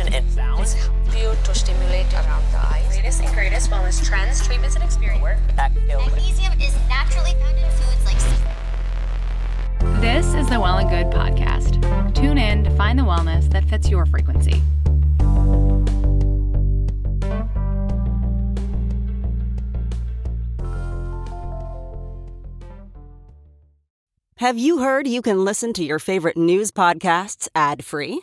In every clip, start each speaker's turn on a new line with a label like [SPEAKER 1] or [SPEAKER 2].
[SPEAKER 1] stimulation and sounds.
[SPEAKER 2] You to stimulate around the eyes.
[SPEAKER 1] Latest and greatest wellness trends, treatments, and experience.
[SPEAKER 3] Magnesium is naturally found in foods like
[SPEAKER 4] This is the Well and Good podcast. Tune in to find the wellness that fits your frequency.
[SPEAKER 5] Have you heard you can listen to your favorite news podcasts ad free?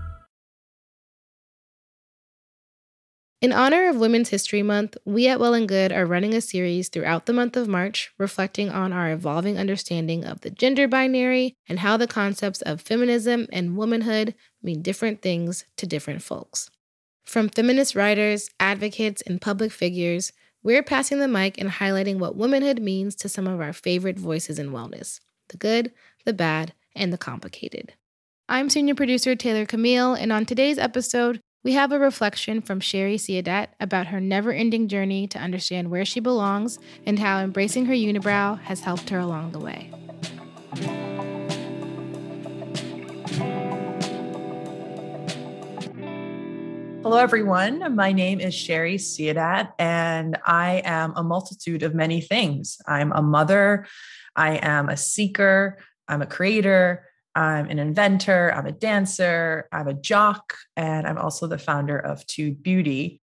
[SPEAKER 6] In honor of Women's History Month, we at Well and Good are running a series throughout the month of March reflecting on our evolving understanding of the gender binary and how the concepts of feminism and womanhood mean different things to different folks. From feminist writers, advocates, and public figures, we're passing the mic and highlighting what womanhood means to some of our favorite voices in wellness the good, the bad, and the complicated. I'm senior producer Taylor Camille, and on today's episode, we have a reflection from Shari Siadat about her never ending journey to understand where she belongs and how embracing her unibrow has helped her along the way.
[SPEAKER 7] Hello, everyone. My name is Shari Siadat, and I am a multitude of many things. I'm a mother, I am a seeker, I'm a creator, I'm an inventor, I'm a dancer, I'm a jock, and I'm also the founder of TooD Beauty.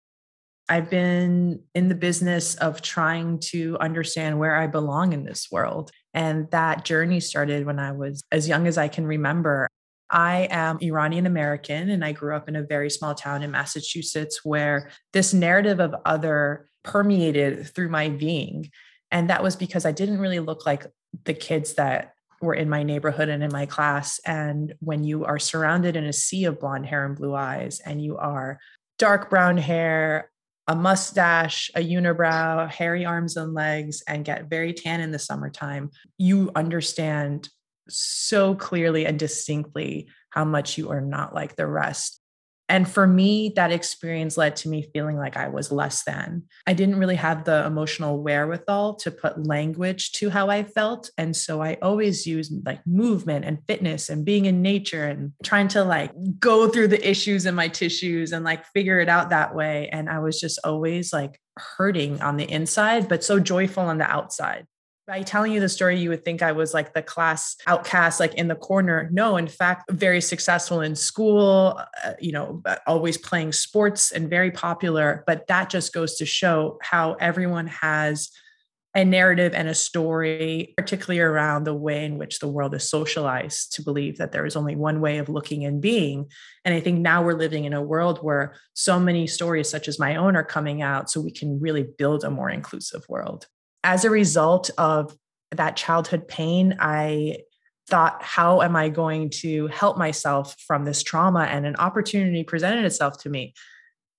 [SPEAKER 7] I've been in the business of trying to understand where I belong in this world. And that journey started when I was as young as I can remember. I am Iranian American and I grew up in a very small town in Massachusetts where this narrative of other permeated through my being. And that was because I didn't really look like the kids that were in my neighborhood and in my class. And when you are surrounded in a sea of blonde hair and blue eyes, and you are dark brown hair, a mustache, a unibrow, hairy arms and legs, and get very tan in the summertime, you understand so clearly and distinctly how much you are not like the rest. And for me, that experience led to me feeling like I was less than. I didn't really have the emotional wherewithal to put language to how I felt. And so I always used like movement and fitness and being in nature and trying to like go through the issues in my tissues and like figure it out that way. And I was just always like hurting on the inside, but so joyful on the outside by telling you the story, you would think I was like the class outcast, like in the corner. No, in fact, very successful in school, uh, you know, always playing sports and very popular. But that just goes to show how everyone has a narrative and a story, particularly around the way in which the world is socialized to believe that there is only one way of looking and being. And I think now we're living in a world where so many stories, such as my own, are coming out so we can really build a more inclusive world as a result of that childhood pain, I thought, how am I going to help myself from this trauma? And an opportunity presented itself to me.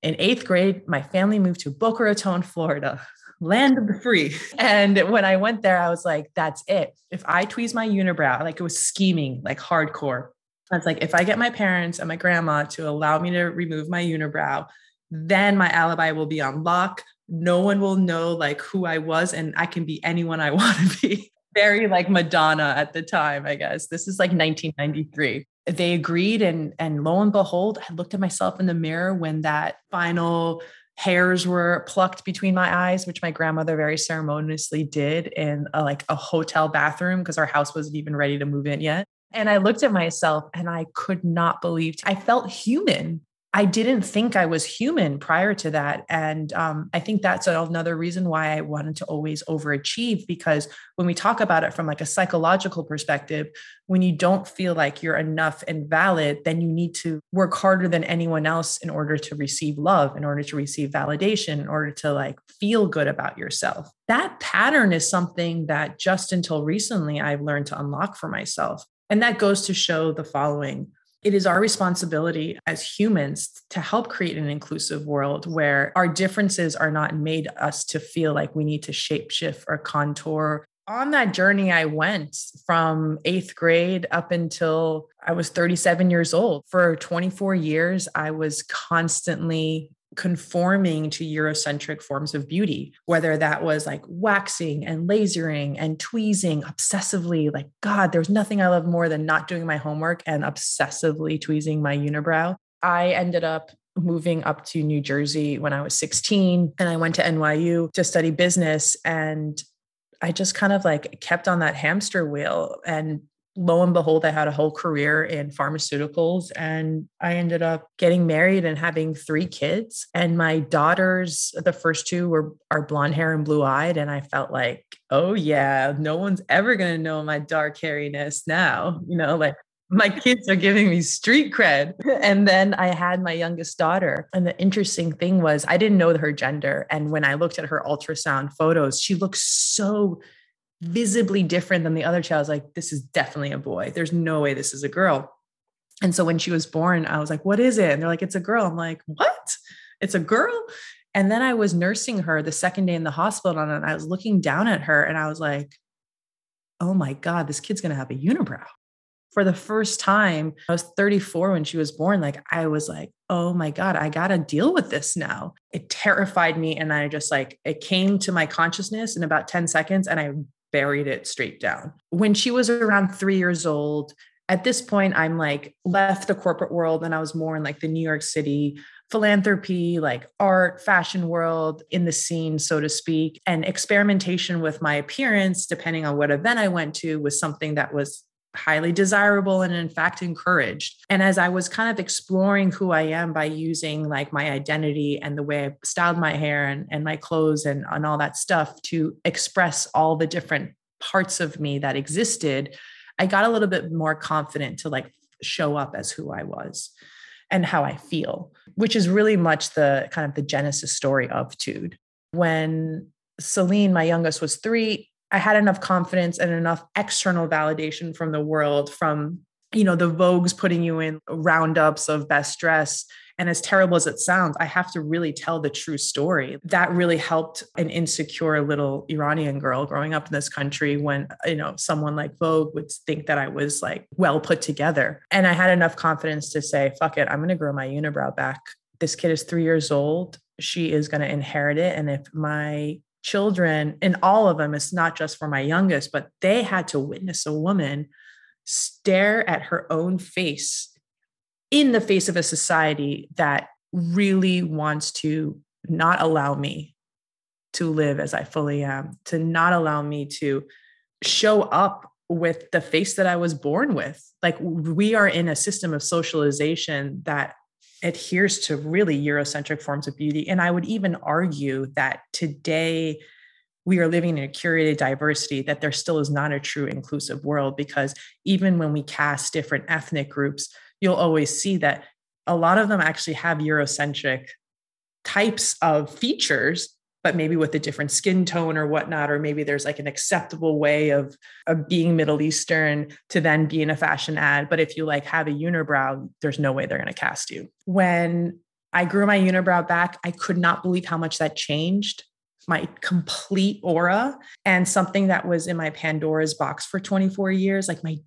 [SPEAKER 7] In eighth grade, my family moved to Boca Raton, Florida, land of the free. And when I went there, I was like, that's it. If I tweeze my unibrow, like it was scheming, like hardcore. I was like, if I get my parents and my grandma to allow me to remove my unibrow, then my alibi will be on lock no one will know like who I was and I can be anyone I want to be. Very like Madonna at the time, I guess. This is like 1993. They agreed and and lo and behold, I looked at myself in the mirror when that final hairs were plucked between my eyes, which my grandmother very ceremoniously did in a, like a hotel bathroom because our house wasn't even ready to move in yet. And I looked at myself and I could not believe I felt human I didn't think I was human prior to that. And um, I think that's another reason why I wanted to always overachieve because when we talk about it from like a psychological perspective, when you don't feel like you're enough and valid, then you need to work harder than anyone else in order to receive love, in order to receive validation, in order to like feel good about yourself. That pattern is something that just until recently I've learned to unlock for myself. And that goes to show the following it is our responsibility as humans to help create an inclusive world where our differences are not made us to feel like we need to shapeshift or contour. On that journey, I went from eighth grade up until I was 37 years old. For 24 years, I was constantly conforming to Eurocentric forms of beauty, whether that was like waxing and lasering and tweezing obsessively. Like, God, there's nothing I love more than not doing my homework and obsessively tweezing my unibrow. I ended up moving up to New Jersey when I was 16 and I went to NYU to study business and I just kind of like kept on that hamster wheel and lo and behold, I had a whole career in pharmaceuticals and I ended up getting married and having three kids. And my daughters, the first two were are blonde hair and blue eyed. And I felt like, oh yeah, no one's ever gonna know my dark hairiness now. You know, like my kids are giving me street cred. And then I had my youngest daughter. And the interesting thing was I didn't know her gender. And when I looked at her ultrasound photos, she looked so visibly different than the other child. I was like, this is definitely a boy. There's no way this is a girl. And so when she was born, I was like, what is it? And they're like, it's a girl. I'm like, what? It's a girl? And then I was nursing her the second day in the hospital and I was looking down at her and I was like, oh my God, this kid's going to have a unibrow. For the first time, I was 34 when she was born. Like, I was like, oh my God, I got to deal with this now. It terrified me. And I just like, it came to my consciousness in about 10 seconds and I buried it straight down. When she was around three years old, at this point, I'm like left the corporate world and I was more in like the New York City philanthropy, like art, fashion world in the scene, so to speak. And experimentation with my appearance, depending on what event I went to, was something that was highly desirable and in fact encouraged. And as I was kind of exploring who I am by using like my identity and the way I styled my hair and, and my clothes and, and all that stuff to express all the different parts of me that existed, I got a little bit more confident to like show up as who I was and how I feel, which is really much the kind of the genesis story of TooD. When Celine, my youngest, was three, I had enough confidence and enough external validation from the world, from you know the Vogue's putting you in roundups of best dress. And as terrible as it sounds, I have to really tell the true story. That really helped an insecure little Iranian girl growing up in this country when, you know, someone like Vogue would think that I was like well put together. And I had enough confidence to say, fuck it, I'm going to grow my unibrow back. This kid is three years old. She is going to inherit it. And if my children and all of them it's not just for my youngest but they had to witness a woman stare at her own face in the face of a society that really wants to not allow me to live as I fully am, to not allow me to show up with the face that I was born with. Like we are in a system of socialization that adheres to really Eurocentric forms of beauty. And I would even argue that today we are living in a curated diversity, that there still is not a true inclusive world because even when we cast different ethnic groups, you'll always see that a lot of them actually have Eurocentric types of features but maybe with a different skin tone or whatnot, or maybe there's like an acceptable way of, of being Middle Eastern to then be in a fashion ad. But if you like have a unibrow, there's no way they're going to cast you. When I grew my unibrow back, I could not believe how much that changed my complete aura and something that was in my Pandora's box for 24 years, like my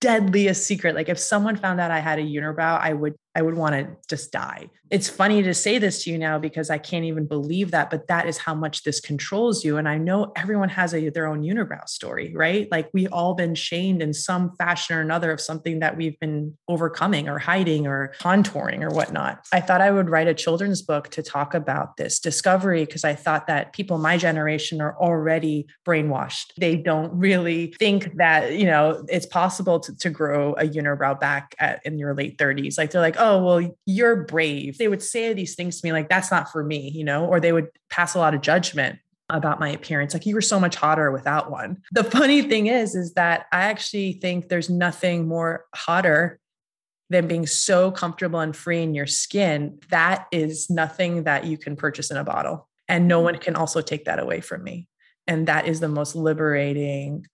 [SPEAKER 7] deadliest secret. Like if someone found out I had a unibrow, I would I would want to just die. It's funny to say this to you now because I can't even believe that, but that is how much this controls you. And I know everyone has a, their own unibrow story, right? Like we all been shamed in some fashion or another of something that we've been overcoming or hiding or contouring or whatnot. I thought I would write a children's book to talk about this discovery because I thought that people my generation are already brainwashed. They don't really think that, you know, it's possible to, to grow a unibrow back at, in your late 30s. Like they're like, oh, well, you're brave. They would say these things to me like, that's not for me, you know, or they would pass a lot of judgment about my appearance. Like you were so much hotter without one. The funny thing is is that i actually think there's nothing more hotter than being so comfortable and free in your skin. That is nothing that you can purchase in a bottle. And no one can also take that away from me. And that is the most liberating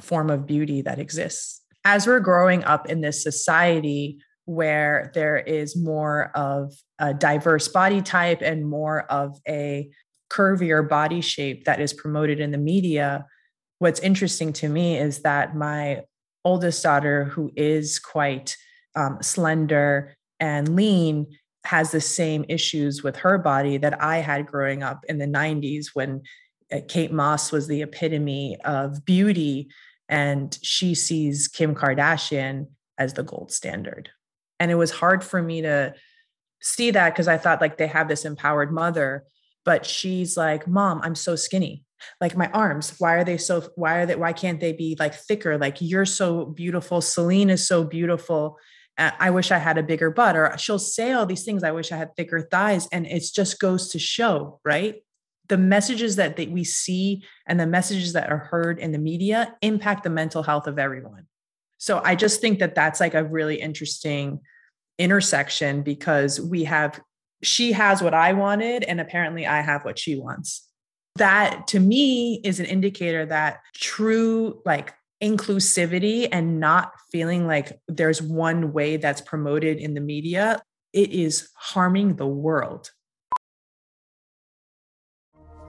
[SPEAKER 7] form of beauty that exists. As we're growing up in this society where there is more of a diverse body type and more of a curvier body shape that is promoted in the media, what's interesting to me is that my oldest daughter, who is quite um, slender and lean, has the same issues with her body that I had growing up in the 90s when uh, Kate Moss was the epitome of beauty. And she sees Kim Kardashian as the gold standard. And it was hard for me to see that because I thought like they have this empowered mother but she's like mom i'm so skinny. Like my arms why are they so why are they why can't they be like thicker? Like you're so beautiful. Celine is so beautiful. Uh, i wish i had a bigger butt. Or she'll say all these things i wish i had thicker thighs. And it just goes to show right? The messages that, that we see and the messages that are heard in the media impact the mental health of everyone so i just think that that's like a really interesting intersection because we have she has what I wanted, and apparently I have what she wants. That to me is an indicator that true, like, inclusivity and not feeling like there's one way that's promoted in the media, it is harming the world.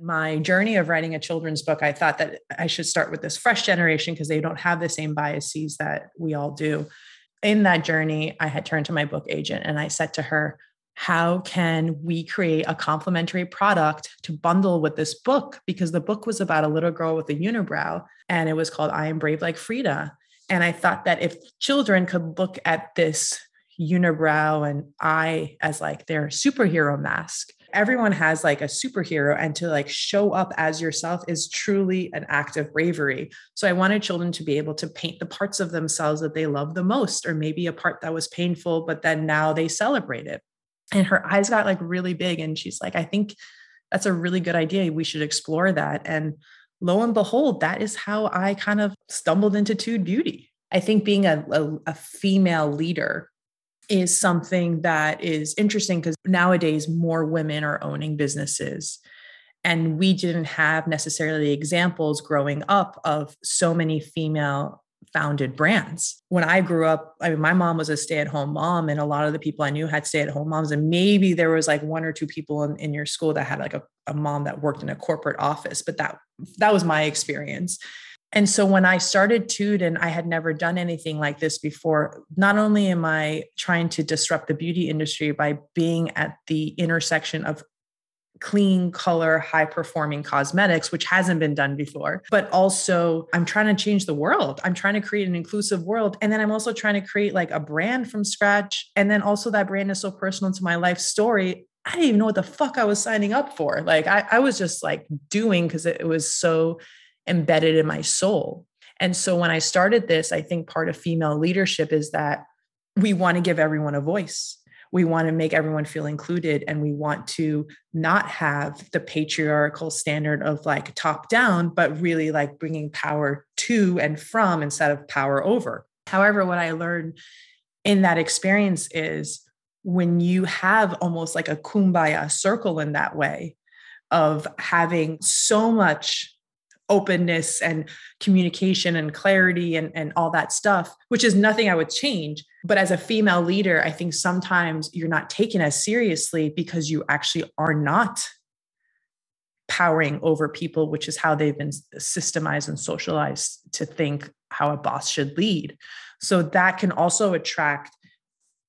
[SPEAKER 7] My journey of writing a children's book, I thought that I should start with this fresh generation because they don't have the same biases that we all do. In that journey, I had turned to my book agent and I said to her, how can we create a complementary product to bundle with this book? Because the book was about a little girl with a unibrow and it was called I Am Brave Like Frida. And I thought that if children could look at this unibrow and I as like their superhero mask, everyone has like a superhero and to like show up as yourself is truly an act of bravery. So i wanted children to be able to paint the parts of themselves that they love the most or maybe a part that was painful but then now they celebrate it. And her eyes got like really big and she's like i think that's a really good idea. We should explore that. And lo and behold that is how i kind of stumbled into TooD beauty. I think being a, a, a female leader is something that is interesting because nowadays more women are owning businesses and we didn't have necessarily examples growing up of so many female founded brands. When I grew up, I mean, my mom was a stay at home mom, and a lot of the people I knew had stay at home moms. And maybe there was like one or two people in, in your school that had like a, a mom that worked in a corporate office, but that that was my experience. And so when I started TooD and I had never done anything like this before, not only am I trying to disrupt the beauty industry by being at the intersection of clean color, high performing cosmetics, which hasn't been done before. But also, I'm trying to change the world. I'm trying to create an inclusive world. And then I'm also trying to create like a brand from scratch. And then also, that brand is so personal to my life story. I didn't even know what the fuck I was signing up for. Like, I, I was just like doing because it, it was so embedded in my soul. And so, when I started this, I think part of female leadership is that we want to give everyone a voice we want to make everyone feel included and we want to not have the patriarchal standard of like top down but really like bringing power to and from instead of power over however what i learned in that experience is when you have almost like a kumbaya circle in that way of having so much openness and communication and clarity and, and all that stuff, which is nothing I would change. But as a female leader, I think sometimes you're not taken as seriously because you actually are not powering over people, which is how they've been systemized and socialized to think how a boss should lead. So that can also attract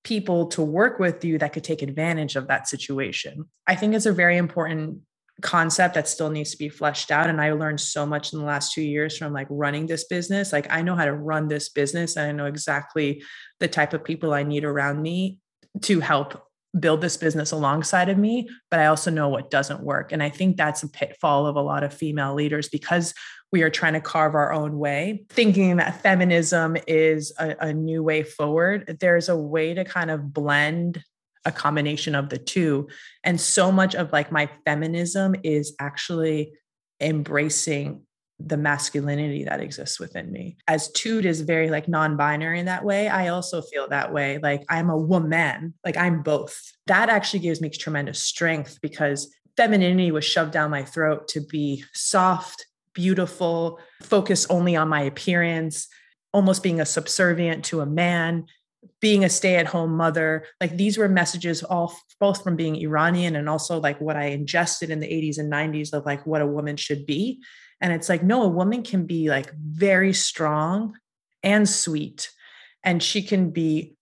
[SPEAKER 7] people to work with you that could take advantage of that situation. I think it's a very important concept that still needs to be fleshed out. And i learned so much in the last two years from like running this business. Like i know how to run this business and i know exactly the type of people i need around me to help build this business alongside of me but i also know what doesn't work. And i think that's a pitfall of a lot of female leaders because we are trying to carve our own way. Thinking that feminism is a, a new way forward there's a way to kind of blend a combination of the two. And so much of like my feminism is actually embracing the masculinity that exists within me. As TooD is very like non-binary in that way, I also feel that way. Like I'm a woman, like I'm both. That actually gives me tremendous strength because femininity was shoved down my throat to be soft, beautiful, focus only on my appearance, almost being a subservient to a man being a stay-at-home mother like these were messages all both from being iranian and also like what i ingested in the 80s and 90s of like what a woman should be. And it's like no a woman can be like very strong and sweet and she can be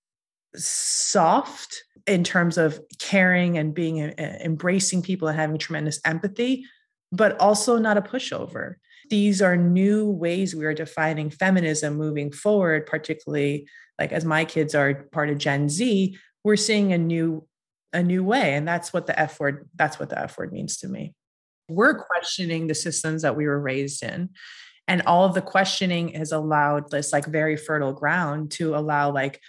[SPEAKER 7] soft in terms of caring and being uh, embracing people and having tremendous empathy but also not a pushover. These are new ways we are defining feminism moving forward particularly like as my kids are part of Gen Z, we're seeing a new a new way. And that's what the F word that's what the F word means to me. We're questioning the systems that we were raised in. And all of the questioning has allowed this like very fertile ground to allow like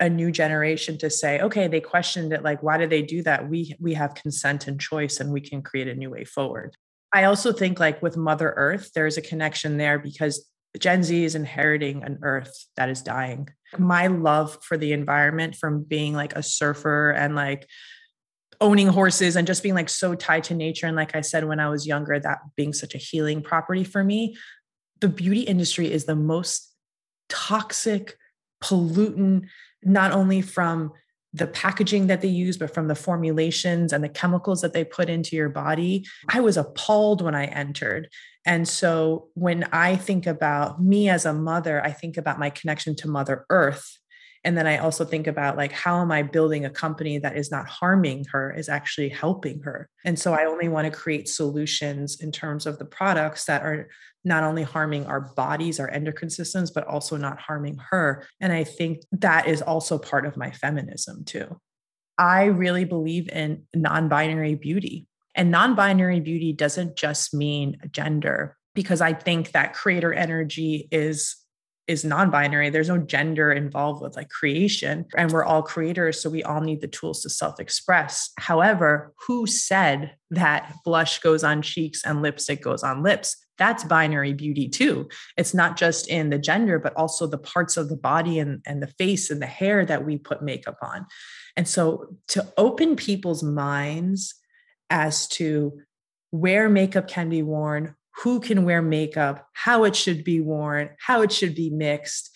[SPEAKER 7] a new generation to say okay they questioned it. Like why did they do that? We we have consent and choice and we can create a new way forward. I also think like with mother earth there's a connection there because gen z is inheriting an earth that is dying my love for the environment from being like a surfer and like owning horses and just being like so tied to nature. And like i said when i was younger that being such a healing property for me the beauty industry is the most toxic pollutant not only from the packaging that they use, but from the formulations and the chemicals that they put into your body. I was appalled when I entered. And so when I think about me as a mother, I think about my connection to Mother Earth. And then I also think about like, how am I building a company that is not harming her, is actually helping her? And so I only want to create solutions in terms of the products that are not only harming our bodies, our endocrine systems, but also not harming her. And I think that is also part of my feminism too. I really believe in non binary beauty. And non binary beauty doesn't just mean gender, because I think that creator energy is is non-binary. There's no gender involved with like creation and we're all creators so we all need the tools to self-express. However who said that blush goes on cheeks and lipstick goes on lips? That's binary beauty too. It's not just in the gender but also the parts of the body and, and the face and the hair that we put makeup on. And so to open people's minds as to where makeup can be worn, who can wear makeup, how it should be worn, how it should be mixed.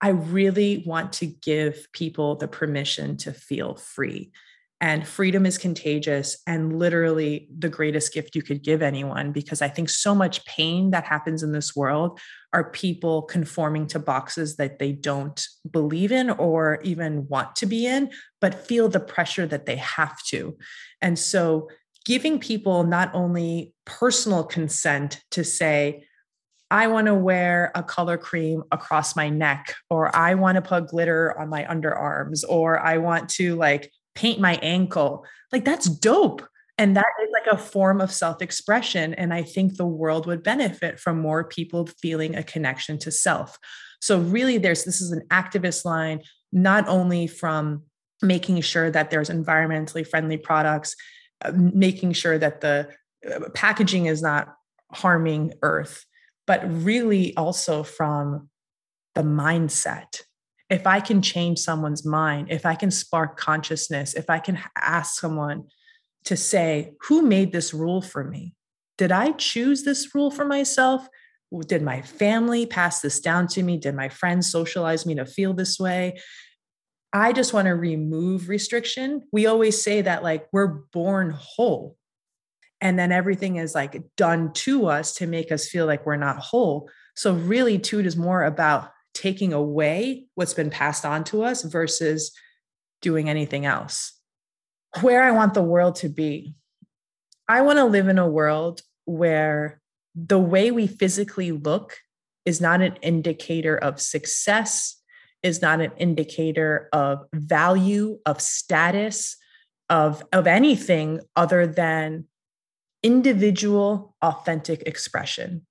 [SPEAKER 7] I really want to give people the permission to feel free. And freedom is contagious and literally the greatest gift you could give anyone because I think so much pain that happens in this world are people conforming to boxes that they don't believe in or even want to be in, but feel the pressure that they have to. And so giving people not only personal consent to say, I want to wear a color cream across my neck, or I want to put glitter on my underarms, or I want to like paint my ankle. Like that's dope. And that is like a form of self expression. And I think the world would benefit from more people feeling a connection to self. So, really, there's this is an activist line, not only from making sure that there's environmentally friendly products making sure that the uh, packaging is not harming earth but really also from the mindset if I can change someone's mind, if I can spark consciousness, if I can ask someone to say, who made this rule for me? Did I choose this rule for myself? Did my family pass this down to me? Did my friends socialize me to feel this way? I just want to remove restriction. We always say that, like, we're born whole. And then everything is like done to us to make us feel like we're not whole. So, really, TooD is more about taking away what's been passed on to us versus doing anything else. Where I want the world to be, I want to live in a world where the way we physically look is not an indicator of success, is not an indicator of value, of status, of, of anything other than individual, authentic expression.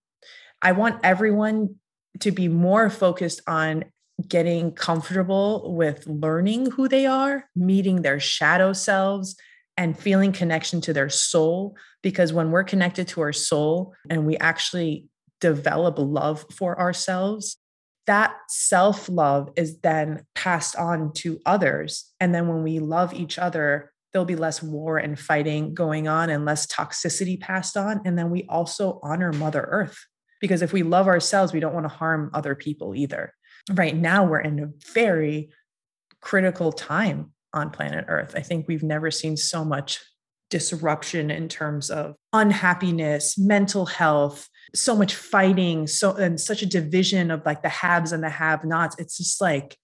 [SPEAKER 7] I want everyone to be more focused on getting comfortable with learning who they are, meeting their shadow selves, and feeling connection to their soul. Because when we're connected to our soul and we actually develop love for ourselves, that self love is then passed on to others. And then when we love each other, there'll be less war and fighting going on and less toxicity passed on. And then we also honor Mother Earth. Because if we love ourselves, we don't want to harm other people either. Right now, we're in a very critical time on planet Earth. I think we've never seen so much disruption in terms of unhappiness, mental health, so much fighting, so and such a division of like the haves and the have-nots. It's just like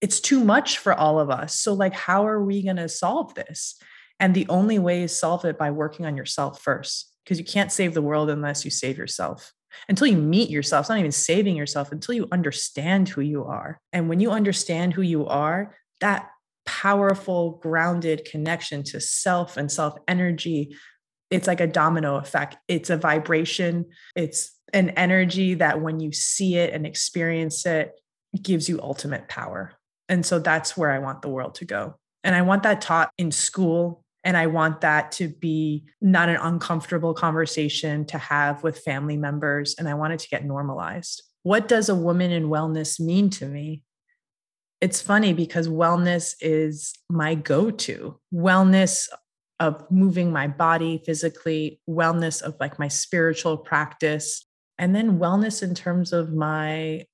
[SPEAKER 7] it's too much for all of us. So like how are we going to solve this? And the only way is solve it by working on yourself first because you can't save the world unless you save yourself. Until you meet yourself, it's not even saving yourself until you understand who you are. And when you understand who you are, that powerful, grounded connection to self and self energy. It's like a domino effect. It's a vibration, it's an energy that when you see it and experience it, gives you ultimate power. And so that's where I want the world to go. And I want that taught in school. And I want that to be not an uncomfortable conversation to have with family members. And I want it to get normalized. What does a woman in wellness mean to me? it's funny because wellness is my go to wellness of moving my body physically, wellness of like my spiritual practice, and then wellness in terms of my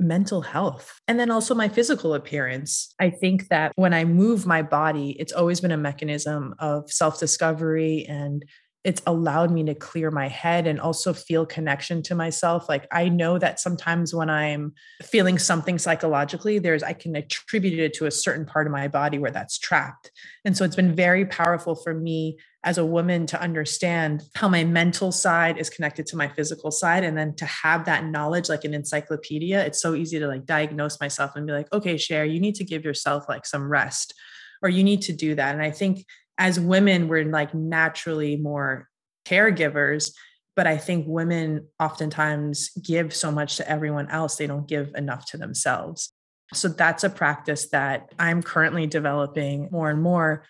[SPEAKER 7] mental health and then also my physical appearance. I think that when I move my body, it's always been a mechanism of self discovery and it's allowed me to clear my head and also feel connection to myself. Like i know that sometimes when i'm feeling something psychologically there's i can attribute it to a certain part of my body where that's trapped. And so it's been very powerful for me as a woman to understand how my mental side is connected to my physical side. And then to have that knowledge like an encyclopedia it's so easy to like diagnose myself and be like okay share you need to give yourself like some rest or you need to do that. And i think as women, we're like naturally more caregivers. But I think women oftentimes give so much to everyone else, they don't give enough to themselves. So that's a practice that I'm currently developing more and more.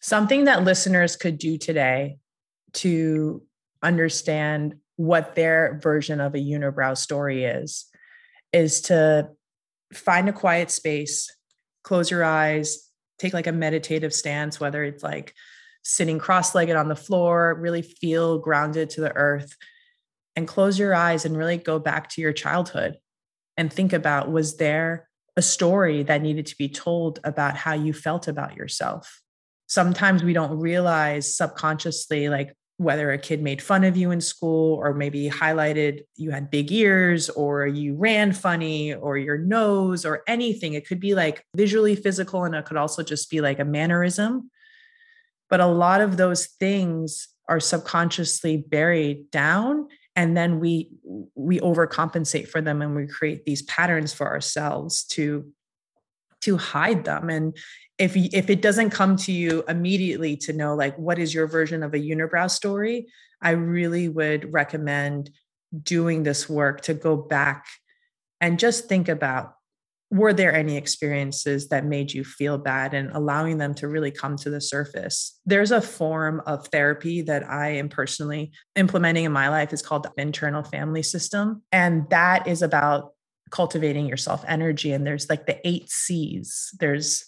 [SPEAKER 7] Something that listeners could do today to understand what their version of a unibrow story is, is to find a quiet space, close your eyes, take like a meditative stance, whether it's like sitting cross legged on the floor, really feel grounded to the earth, and close your eyes and really go back to your childhood and think about was there a story that needed to be told about how you felt about yourself? Sometimes we don't realize subconsciously, like, whether a kid made fun of you in school or maybe highlighted you had big ears or you ran funny or your nose or anything. It could be like visually physical and it could also just be like a mannerism. But a lot of those things are subconsciously buried down and then we we overcompensate for them and we create these patterns for ourselves to to hide them. And if if it doesn't come to you immediately to know like what is your version of a unibrow story i really would recommend doing this work to go back and just think about were there any experiences that made you feel bad and allowing them to really come to the surface? There's a form of therapy that i am personally implementing in my life. Is called the internal family system. And that is about cultivating your self energy. And there's like the eight C's there's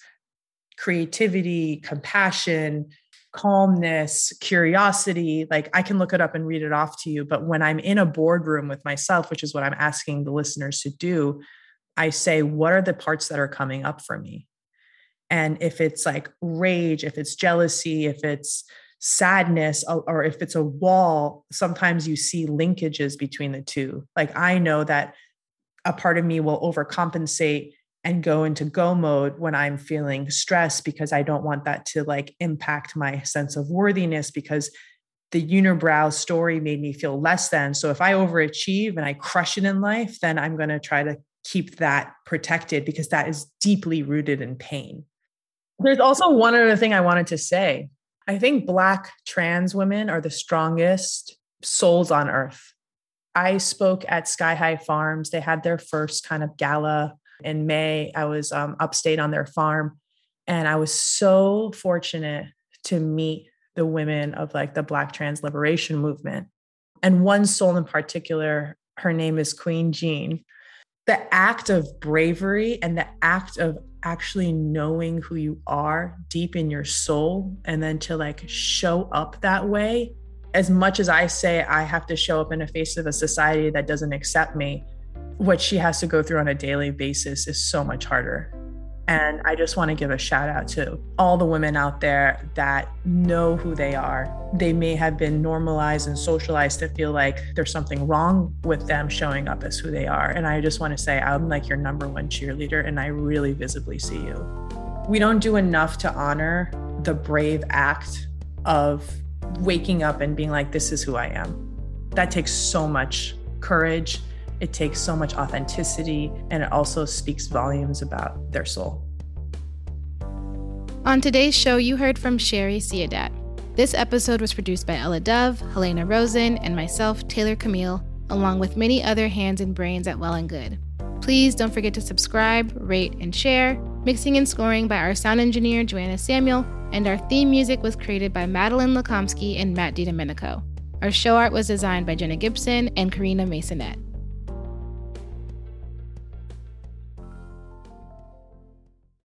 [SPEAKER 7] creativity, compassion, calmness, curiosity. Like I can look it up and read it off to you. But when I'm in a boardroom with myself, which is what I'm asking the listeners to do, I say, what are the parts that are coming up for me? And if it's like rage, if it's jealousy, if it's sadness, or if it's a wall, sometimes you see linkages between the two. Like I know that a part of me will overcompensate and go into go mode when I'm feeling stressed because I don't want that to like impact my sense of worthiness because the unibrow story made me feel less than. So if I overachieve and I crush it in life, then I'm going to try to keep that protected because that is deeply rooted in pain. There's also one other thing I wanted to say. I think Black trans women are the strongest souls on earth. I spoke at Sky High Farms. They had their first kind of gala in May. I was um, upstate on their farm, and I was so fortunate to meet the women of like the Black trans liberation movement. And one soul in particular, her name is Qween Jean. The act of bravery and the act of actually knowing who you are deep in your soul, and then to like show up that way. As much as I say I have to show up in the face of a society that doesn't accept me, what she has to go through on a daily basis is so much harder. And I just want to give a shout out to all the women out there that know who they are. They may have been normalized and socialized to feel like there's something wrong with them showing up as who they are. And I just want to say, I'm like your number one cheerleader, and I really visibly see you. We don't do enough to honor the brave act of waking up and being like, this is who I am. That takes so much courage it takes so much authenticity and it also speaks volumes about their soul.
[SPEAKER 6] On today's show, you heard from Shari Siadat. This episode was produced by Ella Dove, Helena Rosen, and myself, Taylor Camille, along with many other hands and brains at Well and Good. Please don't forget to subscribe, rate, and share. Mixing and scoring by our sound engineer, Joanna Samuel, and our theme music was created by Madeline Lakomsky and Matt DiDomenico. Our show art was designed by Jenna Gibson and Karina Masonette.